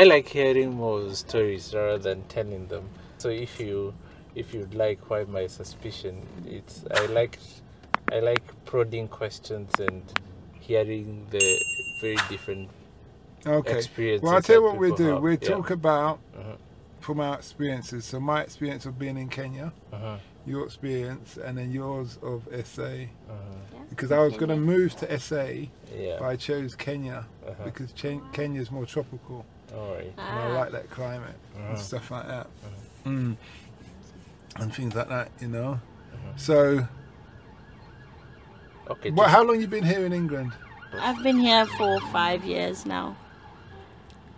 I like hearing more stories rather than telling them. So if you if you'd like why my suspicion, it's I like I like prodding questions and hearing the very different Okay. experiences. Well, I'll tell you what we do. have. We Yeah. talk about Mhm. from our experiences. So my experience of being in Kenya, Uh-huh, your experience, and then yours of SA. uh-huh. Because I was going to move to SA, Yeah. but I chose Kenya Uh-huh. because Ch- Kenya is more tropical, All right. and I like that climate and Uh-huh. stuff like that, Uh-huh. mm. and things like that. You know. Uh-huh. So, Okay. what, just- how long you been here in England? I've been here for five years now.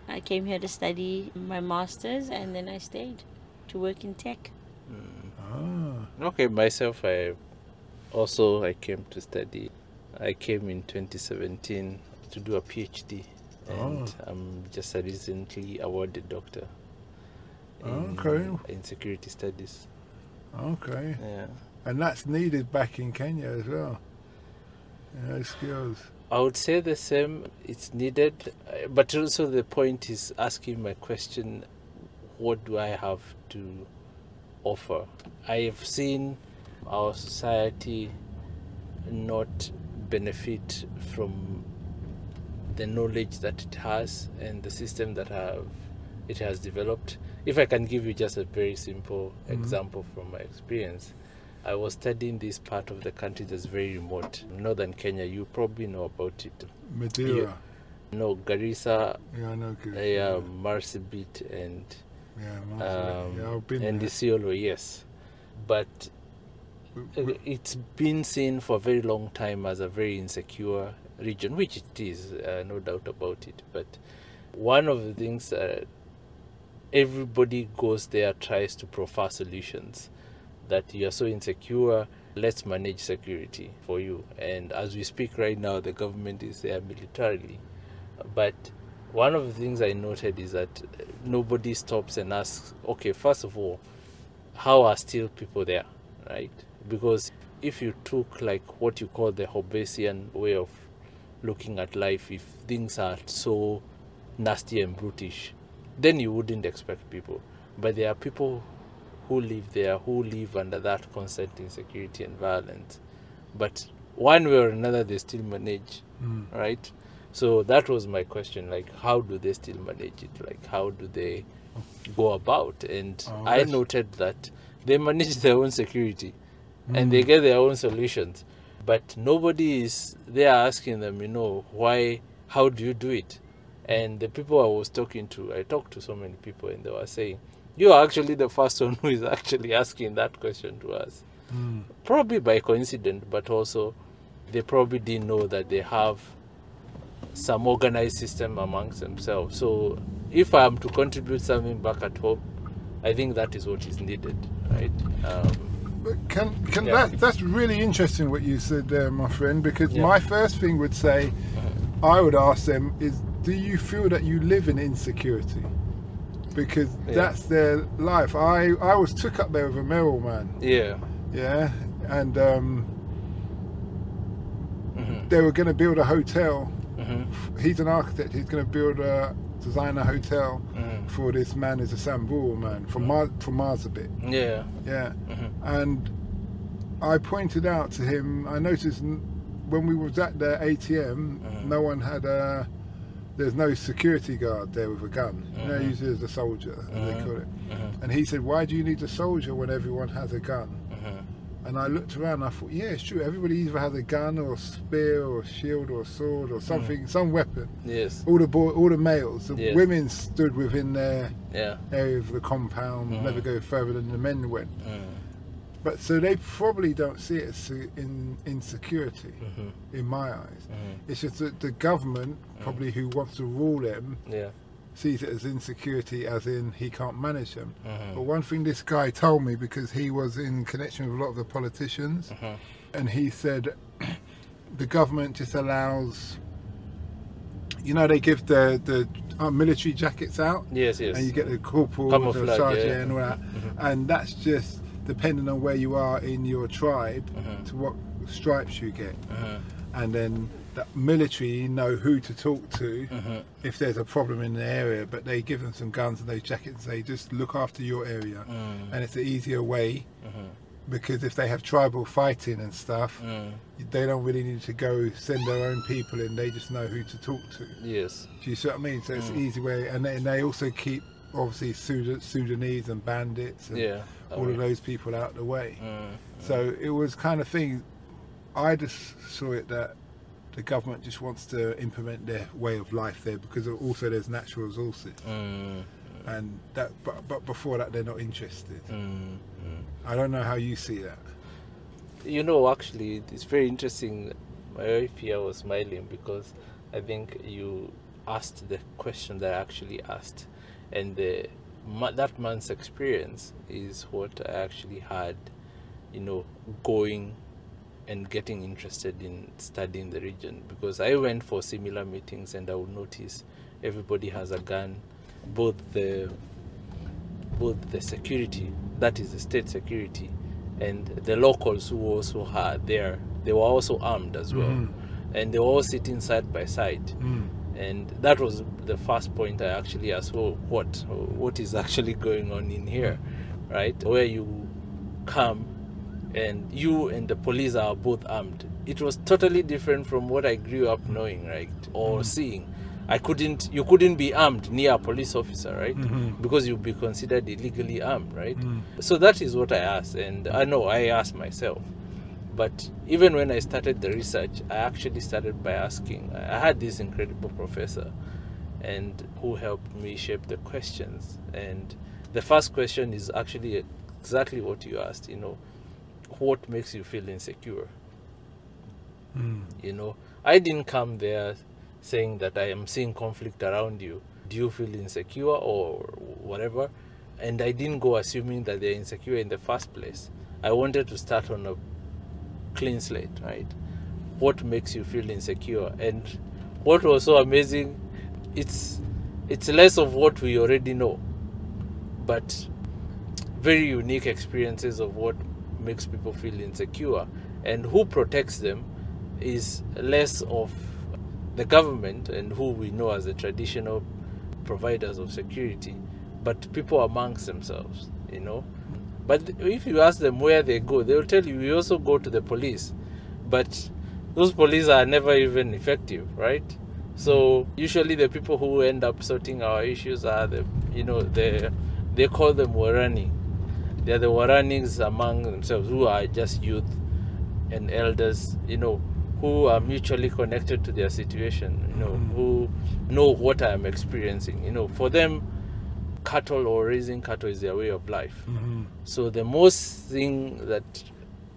I came here to study my master's and then I stayed to work in tech. Ah, Okay, myself, I also I came to study. I came in 2017 to do a PhD, and I'm just a recently awarded doctor. In, Okay. In security studies. okay. Yeah. And that's needed back in Kenya as well. You know, skills. I would say the same. It's needed, uh, but also the point is asking my question: What do I have to offer? I have seen our society not benefit from the knowledge that it has and the system that have it has developed. If I can give you just a very simple Mhm. example from my experience, I was studying this part of the country that's very remote, northern Kenya. You probably know about it. Mandera. No, Garissa, Yeah, know. Good. uh, Marsabit, and Yeah, um, yeah, and. Isiolo, yes. But uh, it's been seen for a very long time as a very insecure region, which it is, uh, no doubt about it. But one of the things that everybody goes there tries to proffer solutions that you are so insecure let's manage security for you. And as we speak right now the government is there militarily. But one of the things i noted is that nobody stops and asks okay first of all how are still people there right? Because if you took like what you call the Hobbesian way of looking at life if things are so nasty and brutish then you wouldn't expect people. But there are people who live there who live under that constant insecurity and violence. But one way or another they still manage Mm. right? So that was my question like how do they still manage it? Like how do they go about? And Oh, i noted that they manage their own security Mm. and they get their own solutions but nobody is there asking them you know why how do you do it and the people i was talking to i talked to so many people and they were saying you are actually the first one who is actually asking that question to us Mm. probably by coincidence, but also they probably didn't know that they have some organized system amongst themselves. So if I am to contribute something back at home, I think that is what is needed, right? Um, can can Yeah. that that's really interesting what you said there, my friend. Because Yeah. my first thing would say, I would ask them is, do you feel that you live in insecurity? Because Yeah. that's their life. I I was took up there with a Merrill man, yeah. yeah, and um, hmm they were going to build a hotel. hmm He's an architect. He's going to build a design a hotel hmm for this man. Is a Samburu man from Mar- from Marsabit. Yeah. Yeah. hmm and I pointed out to him. I noticed when we was at the ATM, Mhm. no one had a. There's no security guard there with a gun. You know, Mhm. usually there's a soldier, as they Mhm. call it. hmm And he said, "Why do you need a soldier when everyone has a gun?" And I looked around. and I thought, "Yeah, it's true. Everybody either has a gun or a spear or a shield or a sword or something, some weapon. Yes. All the boy, all the males. The Yes. women stood within their Yeah. area of the compound, Mhm. never go further than the men went." Mm. But so they probably don't see it as in insecurity hmm in my eyes. hmm It's just that the government, Mm. probably who wants to rule them, Yeah. Sees it as insecurity, as in he can't manage them. hmm But one thing this guy told me, because he was in connection with a lot of the politicians, hmm and he said the government just allows. You know, they give the the uh, military jackets out, Yes. Yes. and you get the corporal, the sergeant, yeah. and all that, Mhm. and that's just depending on where you are in your tribe Mhm. to what stripes you get. And then the military know who to talk to Mhm. if there's a problem in the area, but they give them some guns and those jackets and say, just look after your area. Mm. And it's an easier way Mhm. because if they have tribal fighting and stuff, Mm. they don't really need to go send their own people in. They just know who to talk to. Yes. Do you see what I mean? So it's Mm. an easy way, and they, and they also keep obviously Sudan, Sudanese and bandits and Yeah. all of those people out the way. Mm. So it was kind of thing. I just saw it that the government just wants to implement their way of life there because also there's natural resources, Mm. and that. But, but before that, they're not interested. Mm. Mm. I don't know how you see that. You know, actually, it's very interesting. My wife here was smiling because I think you asked the question that I actually asked, and the ma- that man's experience is what I actually had. You know, going and getting interested in studying the region because I went for similar meetings and I would notice everybody has a gun, both the both the security, that is the state security, and the locals who also had there, they were also armed as well, Mhm. and they were all sitting side by side. Mm. And that was the first point I actually asked, well, what, what is actually going on in here, right? Where you come and you and the police are both armed. It was totally different from what I grew up knowing, right, or Mm. seeing. I couldn't, you couldn't be armed near a police officer, right? Mhm. Because you'd be considered illegally armed, right? Mm. So that is what I asked, and I know I asked myself. But even when I started the research, I actually started by asking. I had this incredible professor, and who helped me shape the questions. And the first question is actually exactly what you asked. You know, what makes you feel insecure? Mm. You know, I didn't come there saying that I am seeing conflict around you. Do you feel insecure or whatever? And I didn't go assuming that they're insecure in the first place. I wanted to start on a clean slate, right? What makes you feel insecure? And what was so amazing, it's it's less of what we already know, but very unique experiences of what makes people feel insecure. And who protects them is less of the government and who we know as the traditional providers of security but people amongst themselves you know. But if you ask them where they go they'll tell you we also go to the police. But those police are never even effective right? So usually the people who end up sorting our issues are the you know the they call them warani they're the waranis among themselves who are just youth and elders you know who are mutually connected to their situation you know Mhm. who know what i am experiencing you know for them cattle or raising cattle is their way of life Mhm. so the most thing that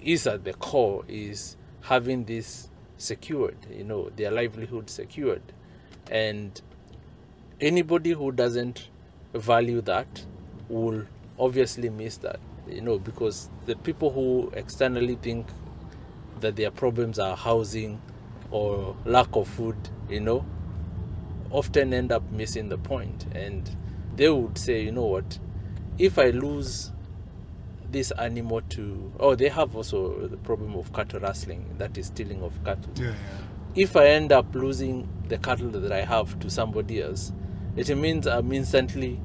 is at the core is having this secured, you know, their livelihood secured. And anybody who doesn't value that will obviously miss that, you know, because the people who externally think that their problems are housing or lack of food, you know, often end up missing the point. And they would say, you know what, if I lose this animal to oh they have also the problem of cattle rustling that is stealing of cattle Yeah, yeah. if i end up losing the cattle that i have to somebody else it means i'm instantly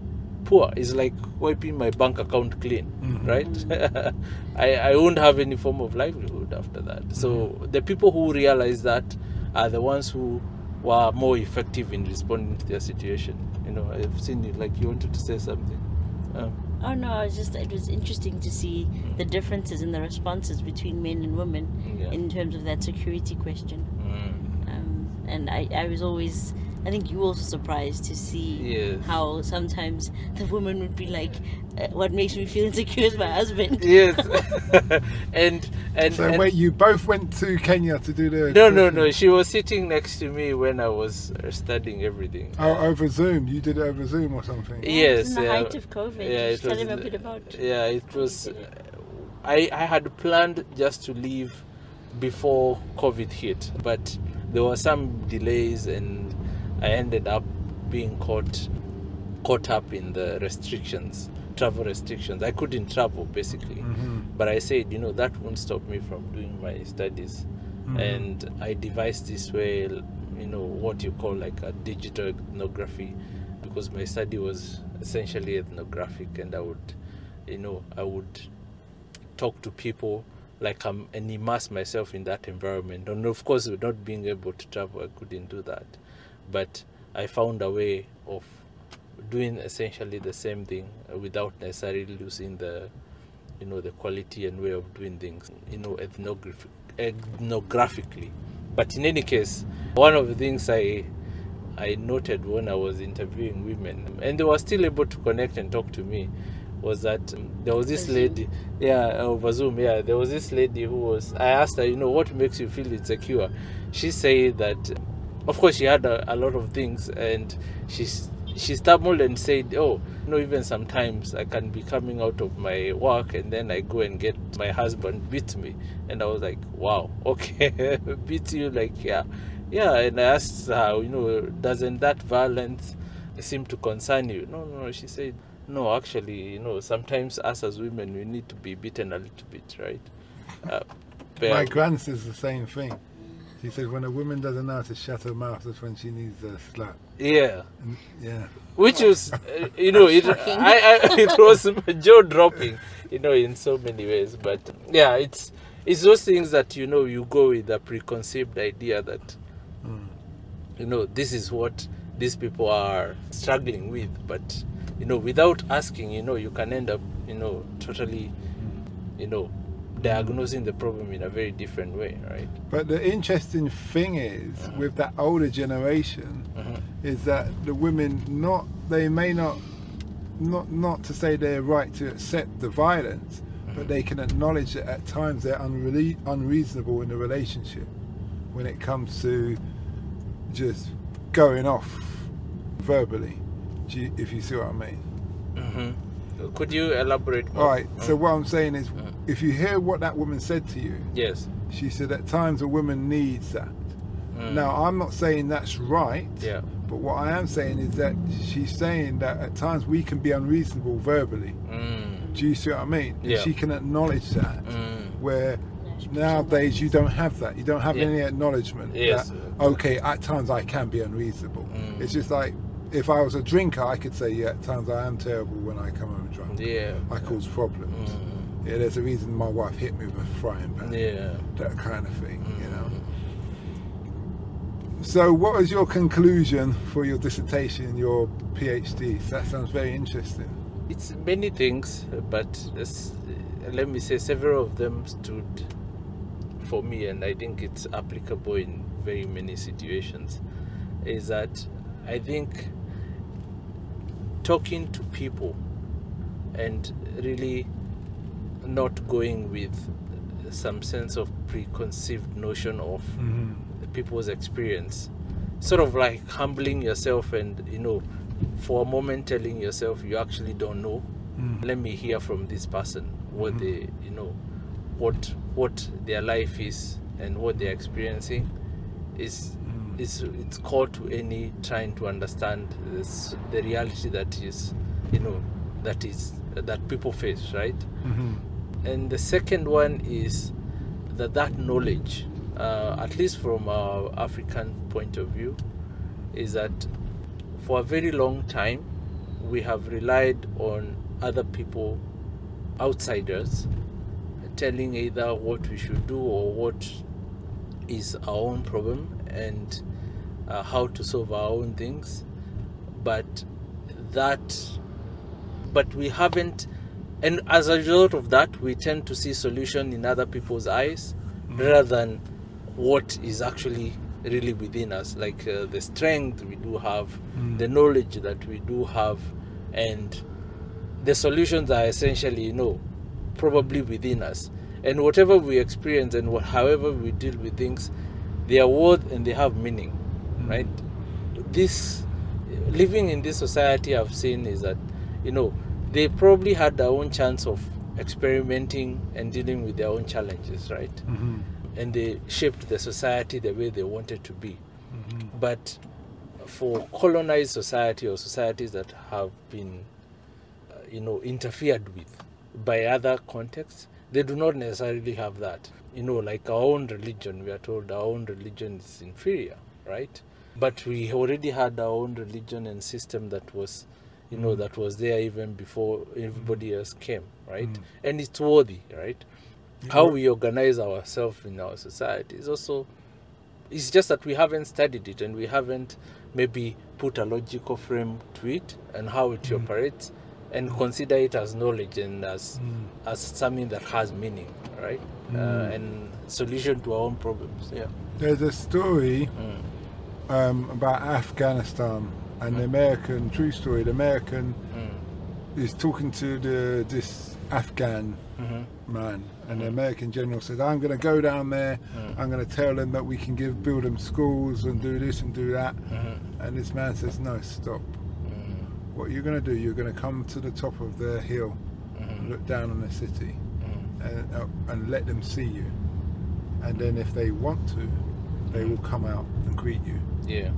poor it's like wiping my bank account clean Mhm. right I, I won't have any form of livelihood after that so the people who realize that are the ones who were more effective in responding to their situation you know i've seen it like you wanted to say something um, Oh no, I was just it was interesting to see the differences in the responses between men and women yeah. in terms of that security question. Mm. Um, and I, I was always I think you were also surprised to see Yes. how sometimes the woman would be like, uh, "What makes me feel insecure is my husband." yes and and, So and- wait, you both went to Kenya to do the no no no she was sitting next to me when i was uh, studying everything Oh, over Zoom. You did it over Zoom or something. Yeah, it Yes, was in the yeah. height of COVID. Yeah, it tell was him a bit about. yeah it was i i had planned just to leave before covid hit but there were some delays and i ended up being caught caught up in the restrictions travel restrictions. I couldn't travel basically. Hmm but i said you know that won't stop me from doing my studies. Mhm. and I devised this way, you know, what you call like a digital ethnography, because my study was essentially ethnographic, and I would, you know, I would talk to people like I'm and immerse myself in that environment. And of course, not being able to travel, I couldn't do that, but I found a way of doing essentially the same thing without necessarily losing the you know the quality and way of doing things you know ethnographic ethnographically. But in any case one of the things i i noted when i was interviewing women and they were still able to connect and talk to me was that um, there was this lady yeah over zoom yeah there was this lady who was i asked her you know what makes you feel insecure? She said that of course she had a, a lot of things and she's she stumbled and said oh you know even sometimes i can be coming out of my work and then i go and get my husband beat me. And i was like wow okay beat you like yeah. Yeah and i asked her you know doesn't that violence seem to concern you? No no she said. No actually you know sometimes us as women we need to be beaten a little bit right? Uh, My but- gran says the same thing. She said when a woman doesn't know how to shut her mouth, that's when she needs a slap. yeah And, yeah. which was uh, you know it, I, I, it was jaw dropping you know in so many ways but yeah it's it's those things that you know you go with a preconceived idea that Mm. you know this is what these people are struggling with but you know without asking you know you can end up you know totally you know diagnosing the problem in a very different way right But the interesting thing is, with that older generation, Mhm. is that the women not they may not not not to say they're right to accept the violence, but they can acknowledge that at times they're unre- unreasonable in the relationship when it comes to just going off verbally. You, if you see what I mean. hmm could you elaborate more All right. So what I'm saying is. If you hear what that woman said to you, yes she said at times a woman needs that. Mm. Now I'm not saying that's right. yeah But what I am saying is that she's saying that at times we can be unreasonable verbally. mm. Do you see what I mean? And Yeah. She can acknowledge that. Mm. Where nowadays you don't have that. You don't have Yeah. any acknowledgement Yes. that okay, at times I can be unreasonable. Mm. It's just like if I was a drinker, I could say yeah, at times I am terrible when I come home drunk. yeah I cause problems. Mm. Yeah, there's a reason my wife hit me with a frying pan. yeah That kind of thing, you know. Mm. So, what was your conclusion for your dissertation, your PhD? That sounds very interesting. It's many things, but let me say several of them stood for me, and I think it's applicable in very many situations. Is that I think talking to people and really not going with some sense of preconceived notion of the people's experience sort of like humbling yourself and you know for a moment telling yourself you actually don't know Mm. let me hear from this person what Mhm. they you know what what their life is and what they're experiencing is Mm. is it's called to any trying to understand this, the reality that is you know that is that people face right Mhm. And the second one is that that knowledge. Uh, at least from our african point of view is that for a very long time we have relied on other people outsiders telling either what we should do or what is our own problem and uh, how to solve our own things. But that but we haven't and as a result of that we tend to see solution in other people's eyes rather than what is actually really within us like uh, the strength we do have Mm. the knowledge that we do have and the solutions are essentially you know probably within us and whatever we experience and what, however we deal with things they are worth and they have meaning Mm. right this living in this society i've seen is that you know they probably had their own chance of experimenting and dealing with their own challenges right Mhm. and they shaped the society the way they wanted to be Mhm. but for colonized society or societies that have been uh, you know interfered with by other contexts they do not necessarily have that. You know, like our own religion, we are told our own religion is inferior, right? But we already had our own religion and system that was, you know, that was there even before everybody else came, right? Mm. And it's worthy, right? How we organize ourselves in our society is also, it's just that we haven't studied it and we haven't maybe put a logical frame to it and how it Mm. operates and consider it as knowledge and as Mm. as something that has meaning, right? Uh, Mm. and solution to our own problems. Yeah. There's a story Mm. um, about Afghanistan and the Mm. American true story. The American Mm. is talking to the this Afghan Mhm. man, and the Mm. American general says, "I'm going to go down there. I'm going to tell them that we can give build them schools and do this and do that." Mhm. And this man says, "No, stop. What you're going to do? You're going to come to the top of the hill, Mhm. look down on the city, and, uh, and let them see you. And then if they want to, they will come out and greet you. Yeah.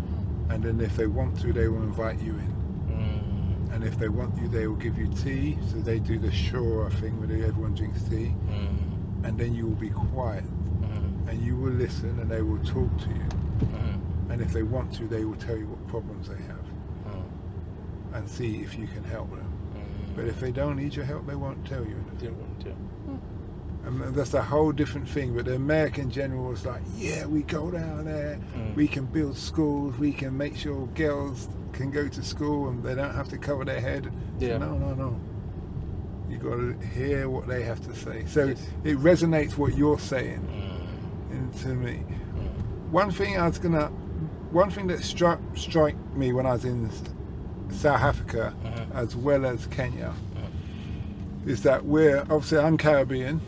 And then if they want to, they will invite you in. Mm. And if they want you, they will give you tea. So they do the shore thing where they- everyone drinks tea. Mm. And then you will be quiet Mm. and you will listen and they will talk to you. Mm. And if they want to, they will tell you what problems they have Mm. and see if you can help them. Mm. But if they don't need your help, they won't tell you anything. They won't, yeah. And that's a whole different thing. But the American general was like, yeah, we go down there, Mm. we can build schools, we can make sure girls can go to school and they don't have to cover their head. Yeah. No, no, no. You got to hear what they have to say. So Yes. it resonates what you're saying Mm. into me. Mm. One thing I was gonna, one thing that struck strike me when I was in South Africa Mhm. as well as Kenya is that we're obviously I'm Caribbean.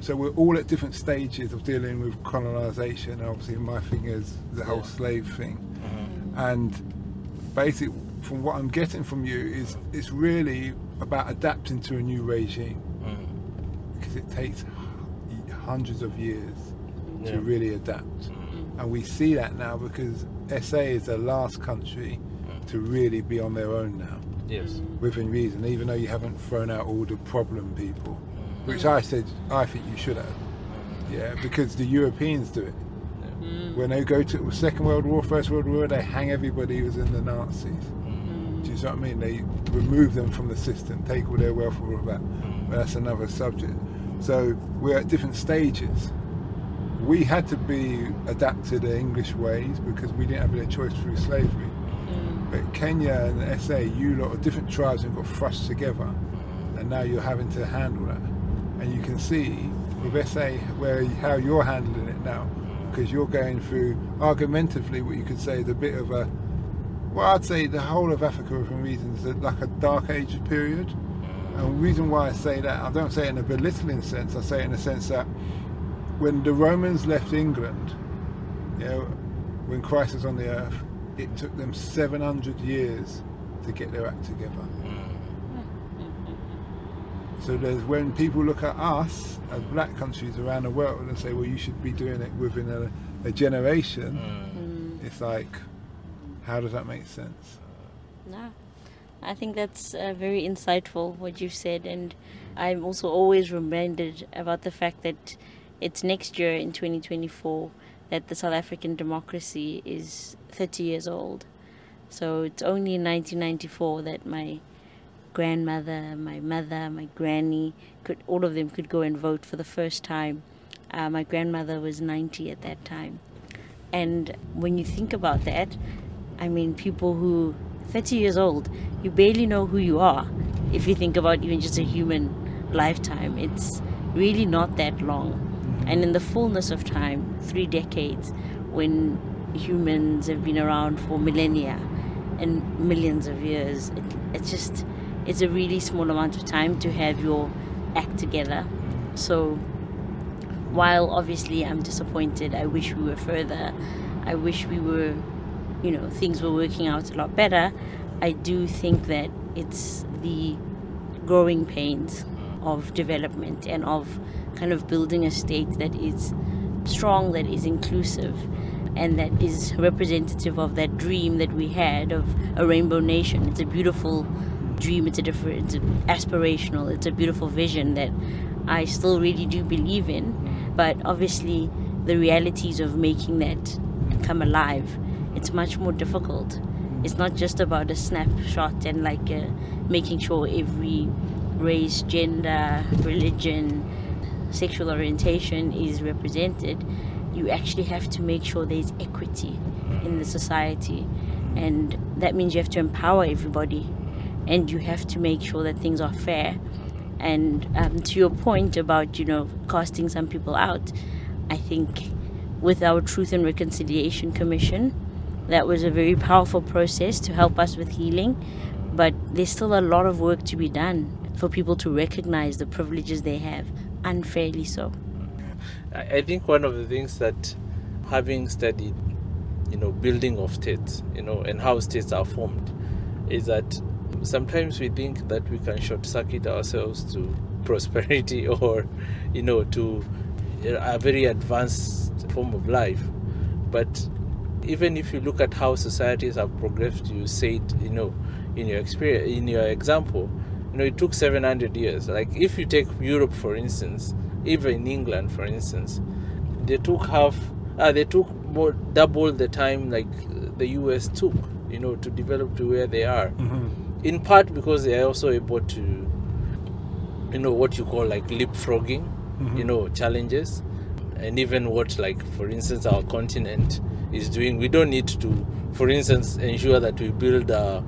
So we're all at different stages of dealing with colonization. Obviously, my thing is the whole Yeah. slave thing, Mhm. and basically, from what I'm getting from you is it's really about adapting to a new regime Mm. because it takes hundreds of years Yeah. to really adapt. Mm. And we see that now because SA is the last country to really be on their own now, Yes. within reason, even though you haven't thrown out all the problem people, Mm. Which I said I think you should have. Mm. Yeah, because the Europeans do it. Mm. When they go to Second World War, First World War, they hang everybody who was in the Nazis. Mm. Do you see what I mean? They remove them from the system, take all their wealth, all of that. Mm. But that's another subject. So we're at different stages. We had to be adapted to the English ways because we didn't have any choice through slavery. Mm. But Kenya and SA, you lot of different tribes have got thrust together, and now you're having to handle that. And you can see with SA where how you're handling it now, because you're going through argumentatively what you could say is a bit of a well, I'd say the whole of Africa, within reason, is like a dark age period. And the reason why I say that, I don't say it in a belittling sense. I say it in the sense that when the Romans left England, you know, when Christ was on the earth, it took them 700 years to get their act together. So there's when people look at us as black countries around the world and say, well, you should be doing it within a, a generation. Mm. Mm. It's like, how does that make sense? No, I think that's uh, very insightful what you've said, and I'm also always reminded about the fact that it's next year in 2024 that the South African democracy is 30 years old. So it's only in 1994 that my grandmother, my mother, my granny could all of them could go and vote for the first time. Uh, my grandmother was 90 at that time, and when you think about that, I mean, people who 30 years old, you barely know who you are. If you think about even just a human lifetime, it's really not that long. And in the fullness of time, three decades, when humans have been around for millennia and millions of years, it, it's just, it's a really small amount of time to have your act together. So, while obviously I'm disappointed, I wish we were further, I wish we were you know things were working out a lot better. I do think that it's the growing pains of development and of kind of building a state that is strong that is inclusive and that is representative of that dream that we had of a rainbow nation. It's a beautiful dream. It's a different, it's aspirational. It's a beautiful vision that I still really do believe in. But obviously, the realities of making that come alive, it's much more difficult. It's not just about a snapshot and like uh, making sure every race, gender, religion, sexual orientation is represented. You actually have to make sure there's equity in the society, and that means you have to empower everybody, and you have to make sure that things are fair. And um, to your point about you know casting some people out, I think with our Truth and Reconciliation Commission, that was a very powerful process to help us with healing. But there's still a lot of work to be done for people to recognize the privileges they have, unfairly so. I I think one of the things that having studied, you know, building of states, you know, and how states are formed, is that sometimes we think that we can short circuit ourselves to prosperity or, you know, to a very advanced form of life. But even if you look at how societies have progressed, you said, you know, in your experience, in your example, you know, it took 700 years. Like if you take Europe, for instance, even in England, for instance, they took half, uh, they took more, double the time like the US took, you know, to develop to where they are. Mm-hmm. In part because they are also able to, you know, what you call like leapfrogging, Mhm. you know, challenges, and even what like, for instance, our continent is doing. We don't need to, for instance, ensure that we build a,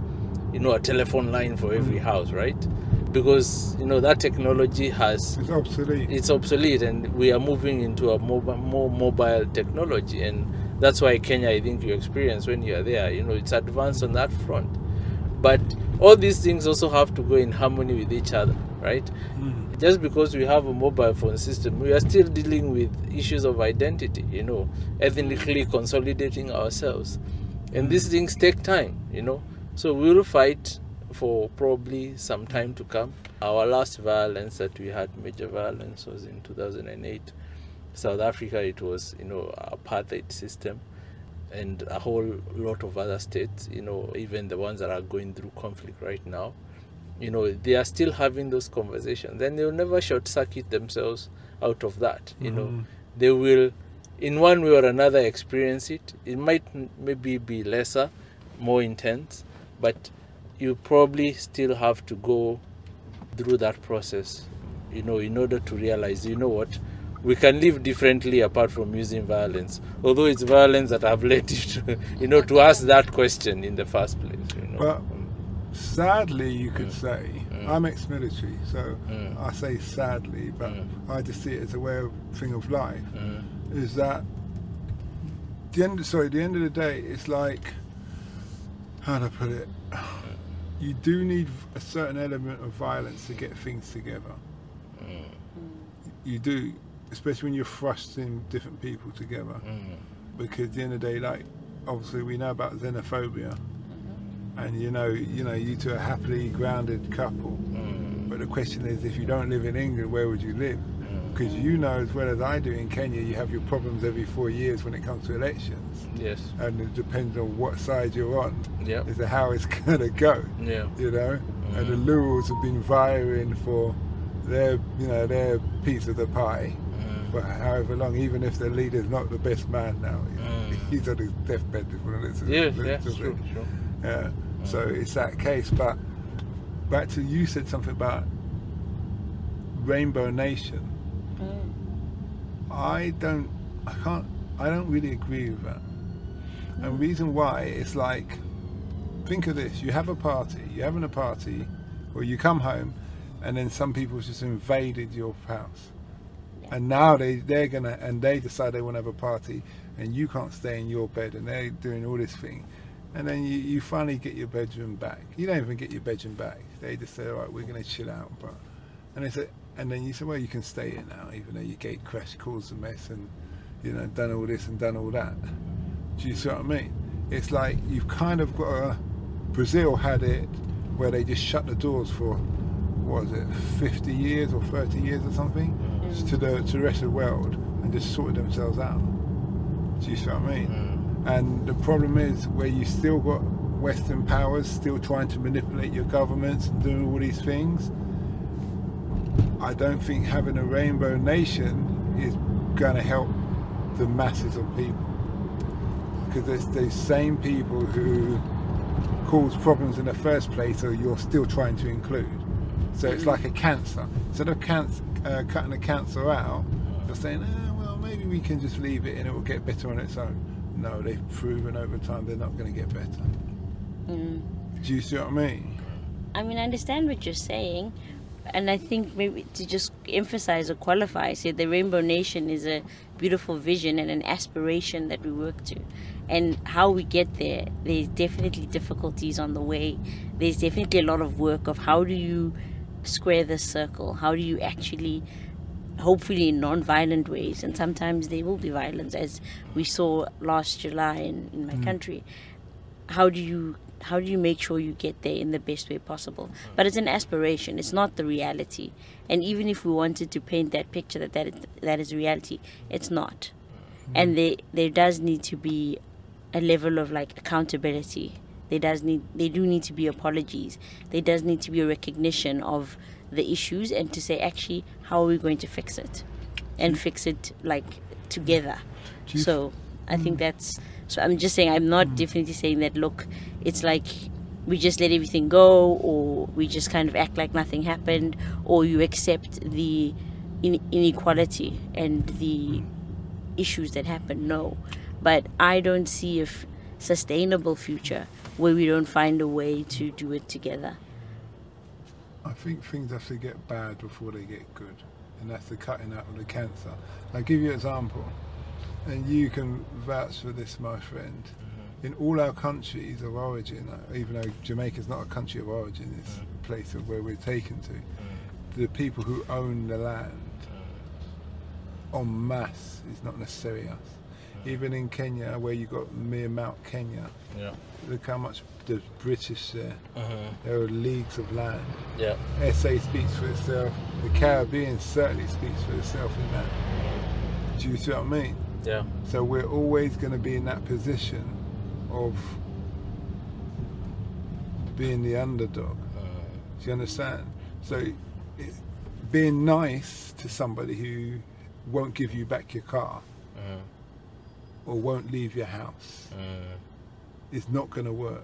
you know, a telephone line for every Mm. house, right? Because you know that technology has It's obsolete. it's obsolete and we are moving into a mobile, more mobile technology and that's why kenya i think you experience when you are there you know it's advanced on that front but all these things also have to go in harmony with each other right? Mm. just because we have a mobile phone system we are still dealing with issues of identity you know ethnically consolidating ourselves. And these things take time you know. So we'll fight for probably some time to come. Our last violence that we had major violence was in 2008 south africa it was you know apartheid system and a whole lot of other states you know even the ones that are going through conflict right now you know they are still having those conversations. Then they'll never short circuit themselves out of that you know. Mhm. they will in one way or another experience it. It might maybe be lesser more intense but you probably still have to go through that process you know in order to realize you know what we can live differently apart from using violence although it's violence that I've led you to you know to ask that question in the first place you know Well, Sadly, you could Mm. say, Mm. I'm ex-military, so Mm. I say sadly, but Mm. I just see it as a way of thing of life. Mm, Is that the end? Sorry, the end of the day, it's like how do I put it? You do need a certain element of violence to get things together. mm, You do, especially when you're thrusting different people together. mm, because at the end of the day, like obviously we know about xenophobia, and you know, you know, you two are happily grounded couple. mm, But the question is, if you don't live in England, where would you live? mm. Because you know as well as I do in Kenya, you have your problems every four years when it comes to elections, yes and it depends on what side you're on yeah as to how it's gonna go. yeah You know, and the Mhm. Liberals have been vying for their, you know, their piece of the pie mm, for however long, even if the leader's not the best man now. Mm. He's on his deathbed. If one listen, yeah listen yeah to true, Yeah. So it's that case. But back to you said something about Rainbow Nation. Mm. I don't, I can't, I don't really agree with that. And reason why it's like, think of this: you have a party, you're having a party, or you come home, and then some people just invaded your house, Yeah. And now they they're gonna and they decide they want to have a party, and you can't stay in your bed, and they're doing all this thing. And then you, you finally get your bedroom back. You don't even get your bedroom back. They just say, all right, we're to chill out, but And they say, and then you say, well, you can stay here now, even though your gate crash caused a mess and, you know, done all this and done all that. Do you see what I mean? It's like you've kind of got a. Brazil had it where they just shut the doors for, what was it, 50 years or 30 years or something. To the to the rest of the world and just sorted themselves out. Do you see what I mean? Mm, And the problem is where you still got Western powers still trying to manipulate your governments and do all these things. I don't think having a rainbow nation is going to help the masses of people because it's those same people who cause problems in the first place or you're still trying to include. So it's like a cancer. Instead of cancer, uh, cutting the cancer out, you're saying, oh, well, maybe we can just leave it and it will get better on its own. No, they've proven over time they're not going to get better. Mm. Do you see what I mean? I mean, I understand what you're saying, and I think maybe to just emphasize or qualify, say the Rainbow Nation is a beautiful vision and an aspiration that we work to. And how we get there, there's definitely difficulties on the way. There's definitely a lot of work of how do you square this circle? How do you actually, hopefully in non-violent ways, and sometimes there will be violence, as we saw last July in, in my mm. country. How do you how do you make sure you get there in the best way possible? But it's an aspiration. It's not the reality. And even if we wanted to paint that picture that that is, that is reality it's not. Mm. And there there does need to be a level of like accountability there does need there do need to be apologies. There does need to be a recognition of the issues and to say actually how are we going to fix it? And fix it like together. So i think mm. that's so i'm just saying i'm not mm. definitely saying that look it's like we just let everything go or we just kind of act like nothing happened or you accept the in- inequality and the issues that happen. No. But i don't see a f- sustainable future where we don't find a way to do it together I think things have to get bad before they get good, and that's the cutting out of the cancer. I'll give you an example, and you can vouch for this, my friend. Mm-hmm. In all our countries of origin, even though Jamaica's not a country of origin, it's mm. a place of where we're taken to, mm. the people who own the land mm. en masse is not necessarily us. Even in Kenya, where you got mere Mount Kenya, Yeah. look how much the British there. Uh-huh. There are leagues of land. Yeah. SA speaks for itself. The Caribbean certainly speaks for itself in that. Do you see what I mean? Yeah. So we're always going to be in that position of being the underdog. Do you understand? So it, being nice to somebody who won't give you back your car Uh, or won't leave your house uh, is not going to work.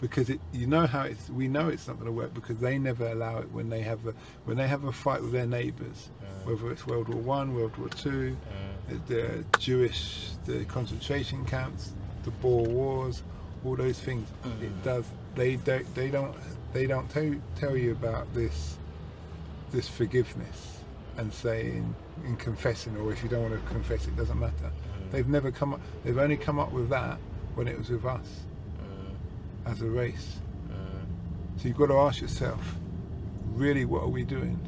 Because it you know how it's we know it's not going to work because they never allow it when they have a when they have a fight with their neighbors whether it's world war one world war two uh, the, the jewish the concentration camps the boer wars all those things. It does they don't they don't they don't tell, tell you about this this forgiveness and saying and confessing or if you don't want to confess it doesn't matter they've never come up they've only come up with that when it was with us uh, as a race. Uh, so you've got to ask yourself really what are we doing?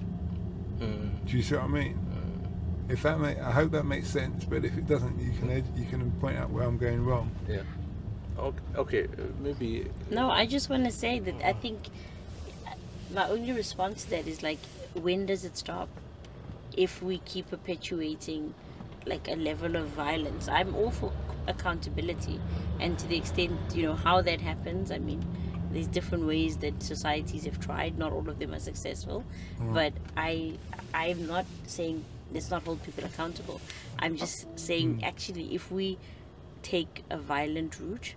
Uh, do you see what i mean? If that make, i hope that makes sense but if it doesn't you can ed- you can point out where i'm going wrong. Yeah. Okay, okay, uh, maybe. No, I just want to say that I think my only response to that is like, when does it stop? If we keep perpetuating like a level of violence, I'm all for accountability, and to the extent you know how that happens. I mean, there's different ways that societies have tried. Not all of them are successful, mm. but I I'm not saying let's not hold people accountable. I'm just saying mm. actually if we take a violent route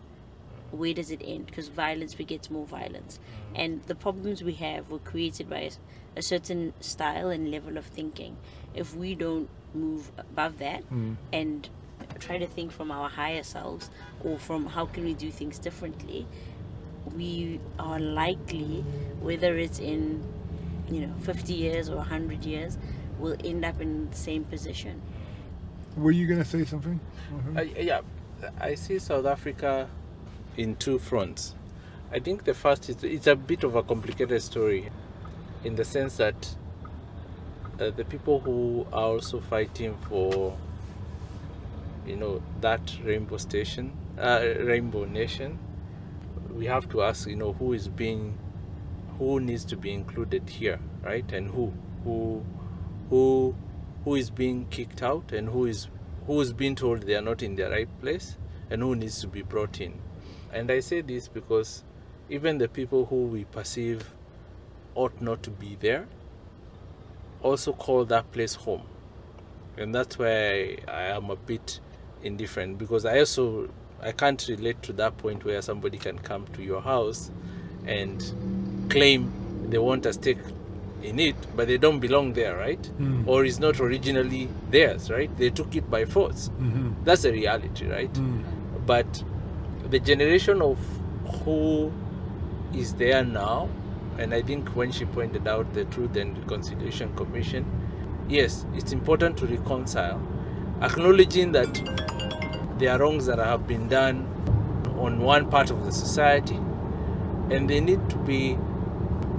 where does it end? Because violence begets more violence. Mm. And the problems we have were created by a, a certain style and level of thinking. If we don't move above that hmm. and try to think from our higher selves or from how can we do things differently, we are likely, whether it's in, you know, 50 years or 100 years, we'll end up in the same position. were you going to say something I, yeah, I see South Africa in two fronts. I think the first is it's a bit of a complicated story, in the sense that uh, the people who are also fighting for, you know, that rainbow station, uh, rainbow nation, we have to ask, you know, who is being, who needs to be included here, right? And who, who, who, who is being kicked out, and who is, who is being told they are not in the right place, and who needs to be brought in. And I say this because even the people who we perceive ought not to be there also call that place home. And that's why I, am a bit indifferent because I also I can't relate to that point where somebody can come to your house and claim they want a stake in it, but they don't belong there, right? Mm. Or is not originally theirs, right? They took it by force. Mhm. That's a reality, right? Mm. But the generation of who is there now, and I think when she pointed out the Truth and Reconciliation Commission, yes, it's important to reconcile, acknowledging that there are wrongs that have been done on one part of the society, and they need to be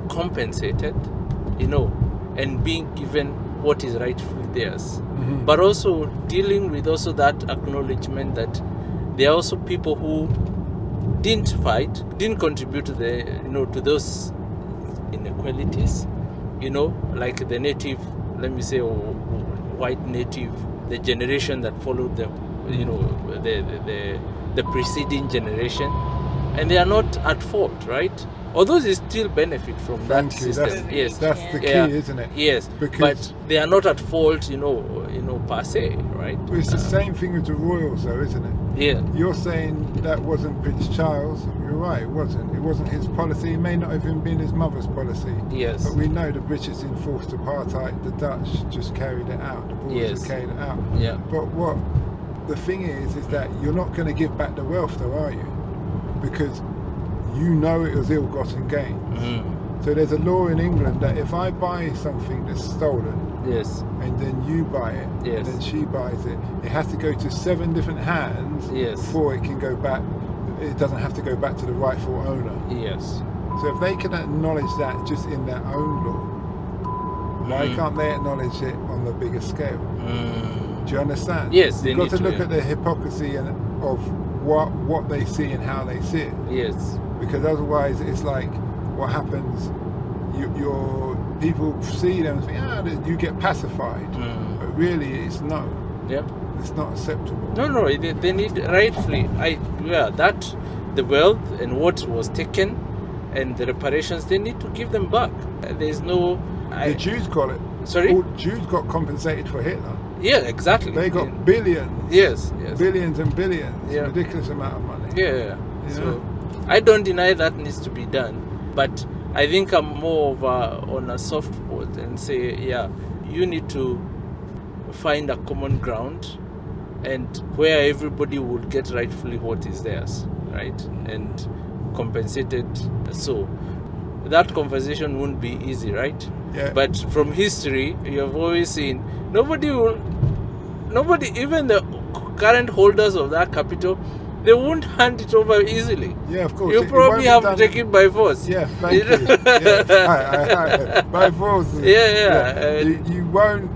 compensated, you know, and being given what is rightfully theirs Mhm. but also dealing with also that acknowledgement that there are also people who didn't fight, didn't contribute to the you know to those inequalities, you know, like the native, let me say, white native, the generation that followed the, you know, the the, the, preceding generation, and they are not at fault, right? Although they still benefit from Thank that you. system, That's, yes, that's the key, Yeah. isn't it? yes, Because- but they are not at fault, you know, you know, per se, right? Well, it's the Uh, same thing with the royals, though, isn't it? Yeah, You're saying that wasn't Prince Charles. You're right, it wasn't. It wasn't his policy. It may not have even been his mother's policy. yes, But we know the British enforced apartheid. The Dutch just carried it out. The Boers Yes. just carried it out. yeah, But what the thing is, is that you're not going to give back the wealth, though, are you? Because you know it was ill-gotten gain. mm, So there's a law in England that if I buy something that's stolen yes, and then you buy it Yes. and then she buys it, it has to go to seven different hands Yes. before it can go back. It doesn't have to go back to the rightful owner. yes, So if they can acknowledge that just in their own law, why Mm. can't they acknowledge it on the bigger scale? mm, Do you understand? Yes, You've got to to, look yeah. at the hypocrisy and of what what they see and how they see it, yes, because otherwise it's like what happens. You, your people see them and think, ah, that you get pacified, mm, but really it's no, yeah. it's not acceptable. No, no, they, they need rightfully. I yeah, that the wealth and what was taken, and the reparations they need to give them back. There's no. I, the Jews got it. sorry. All Jews got compensated for Hitler. Yeah, exactly. They got Yeah. billions, Yes, yes. billions and billions, Yeah. ridiculous amount of money. Yeah, yeah. You So know? I don't deny that needs to be done, but I think I'm more of a, on a soft spot and say, yeah, you need to find a common ground and where everybody would get rightfully what is theirs, right? And compensated. So that conversation won't be easy, right? Yeah. But from history, you have always seen nobody will, nobody, even the current holders of that capital, they won't hand it over easily. yeah, of course. You it- it probably won't have to take it by force. Yeah, thank you. yeah, I, I, I, by force. Yeah, yeah, You, and- you won't.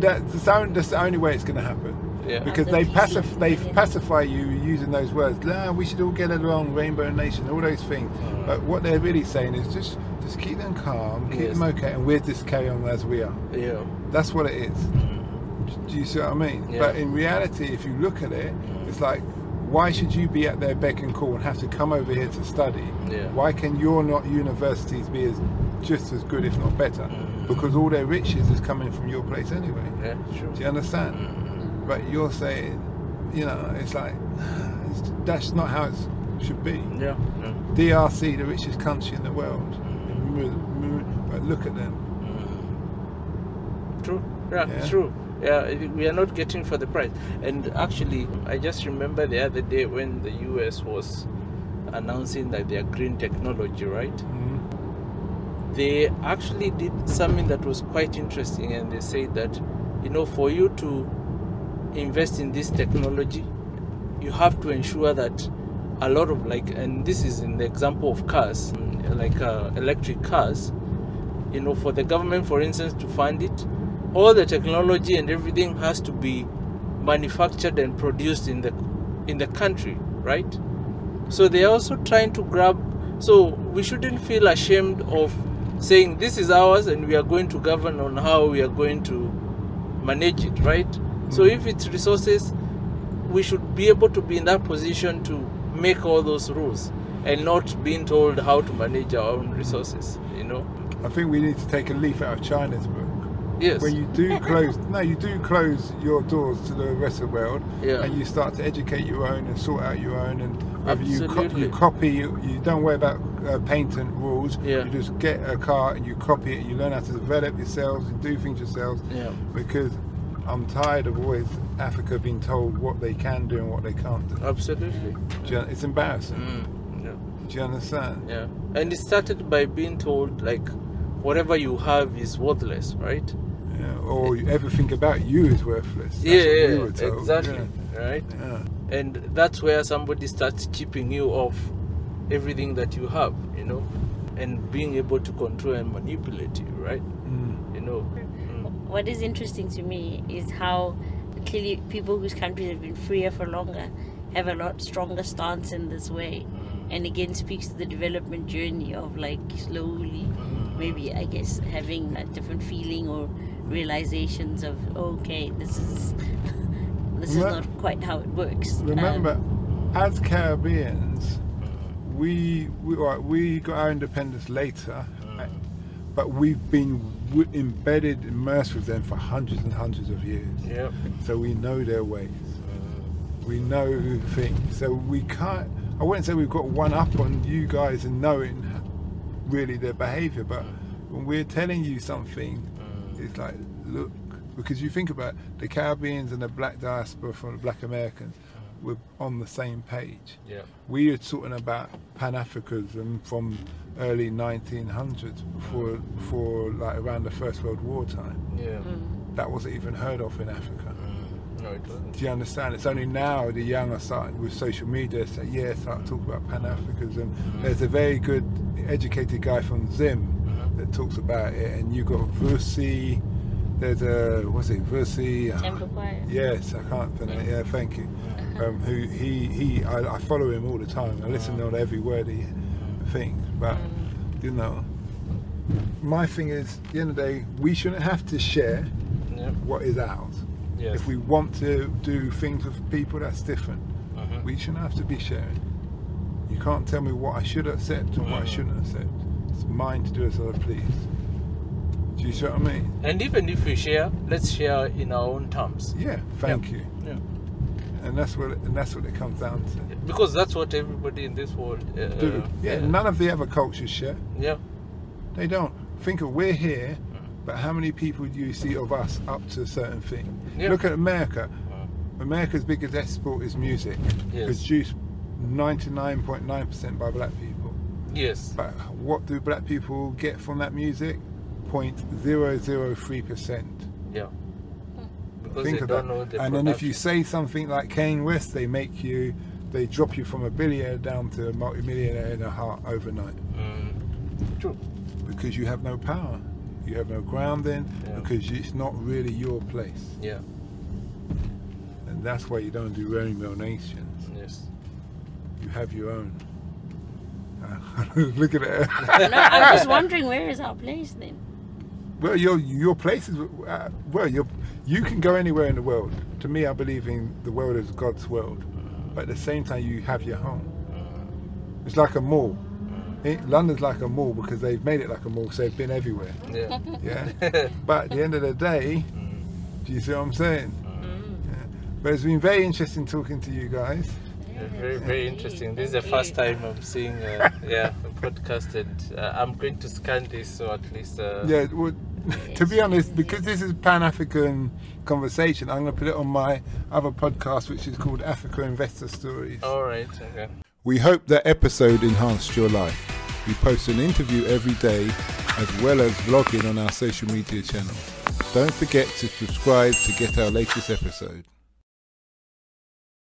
That's the, only, that's the only way it's going to happen. Yeah. Because they pacif- they pacify you using those words. Nah, we should all get along, Rainbow Nation, all those things. Mm. But what they're really saying is just just keep them calm, keep Yes. them okay, and we'll just carry on as we are. Yeah. That's what it is. Mm. Do you see what I mean? Yeah. But in reality, if you look at it, it's like, why should you be at their beck and call and have to come over here to study? Yeah. Why can your not universities be as just as good, if not better? Mm. Because all their riches is coming from your place anyway. Yeah, sure. Do you understand? Mm. But you're saying, you know, it's like it's, that's not how it should be. Yeah. yeah. DRC, the richest country in the world, Mm. but look at them. Mm. True. Yeah, Yeah. true. Yeah, we are not getting for the price. And actually, I just remember the other day when the US was announcing that their green technology, right? Mm. They actually did something that was quite interesting, and they said that, you know, for you to invest in this technology, you have to ensure that a lot of like, and this is in the example of cars, like uh, electric cars, you know, for the government, for instance, to fund it, all the technology and everything has to be manufactured and produced in the in the country, right? So they are also trying to grab. So we shouldn't feel ashamed of saying this is ours and we are going to govern on how we are going to manage it, right? Mm. So if it's resources, we should be able to be in that position to make all those rules and not being told how to manage our own resources. You know. I think we need to take a leaf out of China's book. Yes. When you do close, no, you do close your doors to the rest of the world, Yeah. and you start to educate your own and sort out your own, and whether you, co- you copy, you, you don't worry about uh, patent rules. Yeah. You just get a car and you copy it. And you learn how to develop yourselves and do things yourselves. Yeah. Because I'm tired of always Africa being told what they can do and what they can't do. Absolutely. Do you- It's embarrassing. Mm. Yeah. Do you understand? Yeah. And it started by being told like whatever you have is worthless, right? Yeah. Or everything about you is worthless. That's yeah, what we yeah, were told. exactly. Right? Yeah. And that's where somebody starts chipping you off everything that you have, you know, and being able to control and manipulate you, right? Mm. You know. Mm. What is interesting to me is how clearly people whose countries have been freer for longer have a lot stronger stance in this way. And again, speaks to the development journey of like slowly, maybe I guess having a different feeling or realizations of okay, this is this is Remem- not quite how it works. Um, Remember, as Caribbeans, we we, right, we got our independence later, but we've been w- embedded, immersed with them for hundreds and hundreds of years. Yeah. So we know their ways. We know things. So we can't. I wouldn't say we've got one up on you guys in knowing really their behaviour, but mm. when we're telling you something, mm. it's like look because you think about it, the Caribbeans and the black diaspora from the black Americans mm. were on the same page. Yeah. We are talking about Pan Africanism from early 1900s before before like around the First World War time. Yeah. mm, That wasn't even heard of in Africa. Mm. No, it wasn't. Do you understand? It's only now the young are starting with social media to say, yeah, start to talk about Pan Africanism. There's a very good educated guy from Zim Mhm. that talks about it, and you got Versi. There's a what's it, Versi? Temple Choir. Yes, I can't pronounce. Yeah, thank you. Um, who he he? I, I follow him all the time. I listen on every word he thinks. But you know, my thing is, at the end of the day, we shouldn't have to share Yeah. what is ours. Yes. If we want to do things with people, that's different. Mhm. We shouldn't have to be sharing. You can't tell me what I should accept and what I shouldn't accept. It's mine to do as I please. Do you see what I mean? And even if we share, let's share in our own terms. Yeah, thank you. Yeah. And that's what and that's what it comes down to. Because that's what everybody in this world uh, Do yeah, none of the other cultures share. yeah. They don't. Think of we're here, Mm. but how many people do you see of us up to a certain thing? Yeah. Look at America. Mm. America's biggest export is music, Yes. produced 99.9% by black people. Yes. But what do black people get from that music? 0.003%. Yeah. Because Think of that. the And then if you say something like Kanye West, they make you, they drop you from a billionaire down to a multimillionaire in a heart overnight Mm. True. because you have no power. You have no grounding Yeah. because it's not really your place. Yeah. And that's why you don't do rainbow nations. Yes. You have your own. Look at it. no, I'm just wondering where is our place then? Well, your your place is uh, well. You you can go anywhere in the world. To me, I believe in the world as God's world, but at the same time, you have your home. It's like a mall. Eh, London's like a mall because they've made it like a mall, so they've been everywhere. Yeah. Yeah. but at the end of the day, do you see what I'm saying? Mm. Yeah. But it's been very interesting talking to you guys. Yeah, very, very interesting. This is the first time I'm seeing, uh, yeah, a podcast, and uh, I'm going to scan this so at least. Uh, Yeah. Well, to be honest, because this is Pan African conversation, I'm going to put it on my other podcast, which is called Africa Investor Stories. All right. Okay. We hope that episode enhanced your life. We post an interview every day as well as vlogging on our social media channels. Don't forget to subscribe to get our latest episode.